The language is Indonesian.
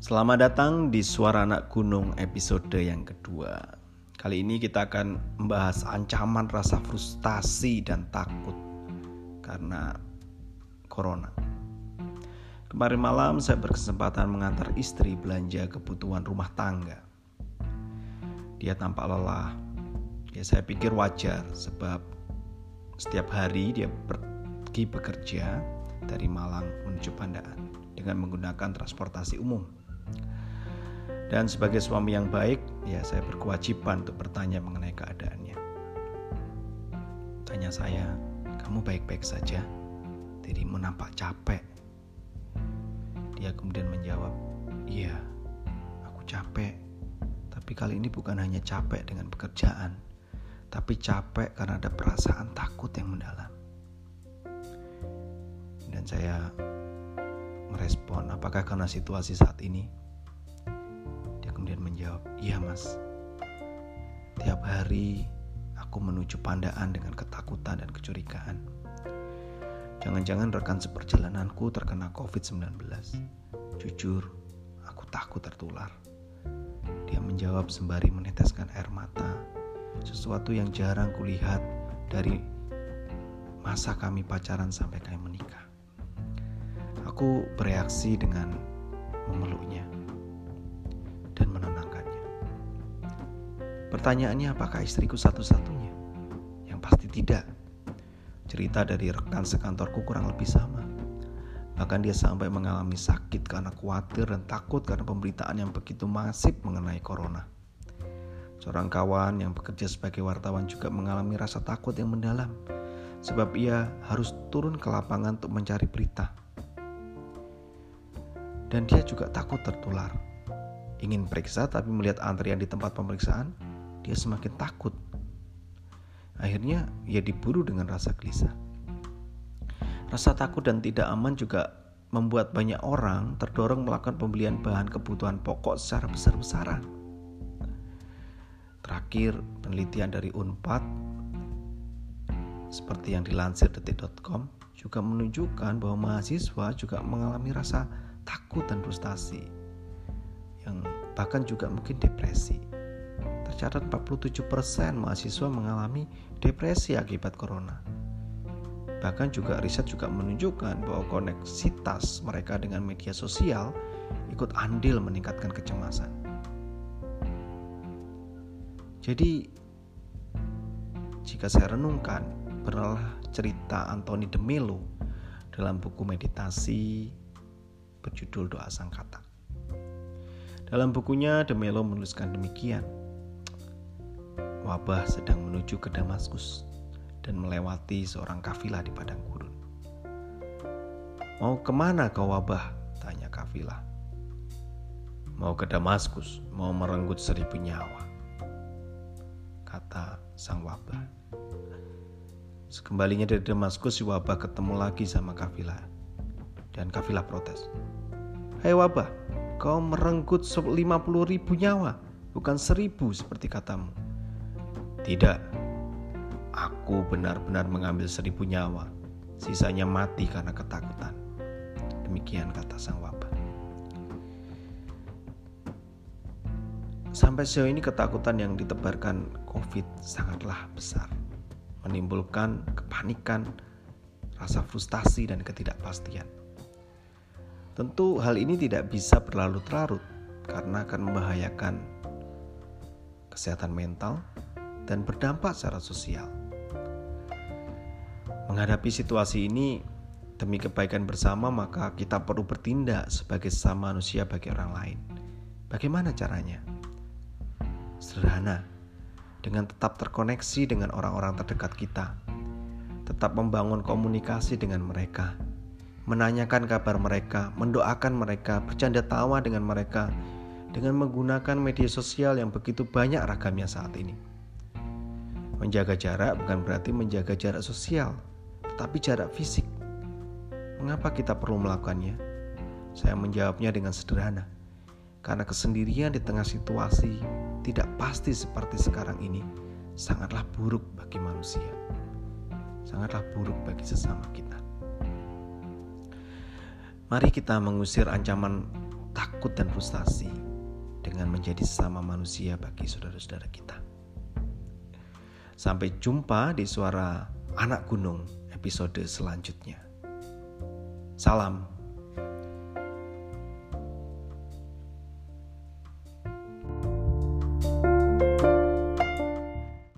Selamat datang di Suara Anak Gunung episode yang kedua. Kali ini kita akan membahas ancaman rasa frustasi dan takut karena corona. Kemarin malam saya berkesempatan mengantar istri belanja kebutuhan rumah tangga. Dia tampak lelah. Ya saya pikir wajar sebab setiap hari dia pergi bekerja dari Malang menuju Pandaan dengan menggunakan transportasi umum. Dan sebagai suami yang baik, ya saya berkewajiban untuk bertanya mengenai keadaannya. Tanya saya, kamu baik-baik saja? Dirimu nampak capek. Dia kemudian menjawab, iya, aku capek. Tapi kali ini bukan hanya capek dengan pekerjaan, tapi capek karena ada perasaan takut yang mendalam. Dan saya merespon, apakah karena situasi saat ini? Menjawab, "Iya, Mas. Tiap hari aku menuju Pandaan dengan ketakutan dan kecurigaan. Jangan-jangan rekan seperjalananku terkena COVID-19. Jujur, aku takut tertular." Dia menjawab sembari meneteskan air mata, sesuatu yang jarang kulihat dari masa kami pacaran sampai kami menikah. Aku bereaksi dengan memeluknya. Pertanyaannya apakah istriku satu-satunya? Yang pasti tidak. Cerita dari rekan sekantorku kurang lebih sama. Bahkan dia sampai mengalami sakit karena khawatir dan takut karena pemberitaan yang begitu masif mengenai corona. Seorang kawan yang bekerja sebagai wartawan juga mengalami rasa takut yang mendalam sebab ia harus turun ke lapangan untuk mencari berita. Dan dia juga takut tertular. Ingin periksa tapi melihat antrian di tempat pemeriksaan, dia semakin takut. Akhirnya ia diburu dengan rasa gelisah. Rasa takut dan tidak aman juga membuat banyak orang terdorong melakukan pembelian bahan kebutuhan pokok secara besar-besaran. Terakhir, penelitian dari Unpad seperti yang dilansir detik.com juga menunjukkan bahwa mahasiswa juga mengalami rasa takut dan frustasi yang bahkan juga mungkin depresi tercatat 47% mahasiswa mengalami depresi akibat corona. Bahkan juga riset juga menunjukkan bahwa koneksitas mereka dengan media sosial ikut andil meningkatkan kecemasan. Jadi jika saya renungkan, berulah cerita Anthony de Mello dalam buku meditasi berjudul Doa Sang Kata. Dalam bukunya, De Mello menuliskan demikian wabah sedang menuju ke Damaskus dan melewati seorang kafilah di padang gurun. Mau ke mana kau wabah? Tanya kafilah. Mau ke Damaskus, mau merenggut seribu nyawa. Kata sang wabah. Sekembalinya dari Damaskus, si wabah ketemu lagi sama kafilah. Dan kafilah protes. Hei wabah, kau merenggut 50 ribu nyawa, bukan seribu seperti katamu. Tidak, aku benar-benar mengambil seribu nyawa, sisanya mati karena ketakutan. Demikian kata sang wabah. Sampai sejauh ini ketakutan yang ditebarkan COVID sangatlah besar, menimbulkan kepanikan, rasa frustasi dan ketidakpastian. Tentu hal ini tidak bisa berlarut-larut karena akan membahayakan kesehatan mental, dan berdampak secara sosial. Menghadapi situasi ini demi kebaikan bersama, maka kita perlu bertindak sebagai sesama manusia bagi orang lain. Bagaimana caranya? Sederhana, dengan tetap terkoneksi dengan orang-orang terdekat kita, tetap membangun komunikasi dengan mereka, menanyakan kabar mereka, mendoakan mereka, bercanda tawa dengan mereka, dengan menggunakan media sosial yang begitu banyak ragamnya saat ini. Menjaga jarak bukan berarti menjaga jarak sosial, tetapi jarak fisik. Mengapa kita perlu melakukannya? Saya menjawabnya dengan sederhana. Karena kesendirian di tengah situasi tidak pasti seperti sekarang ini sangatlah buruk bagi manusia. Sangatlah buruk bagi sesama kita. Mari kita mengusir ancaman takut dan frustasi dengan menjadi sesama manusia bagi saudara-saudara kita. Sampai jumpa di suara anak gunung episode selanjutnya. Salam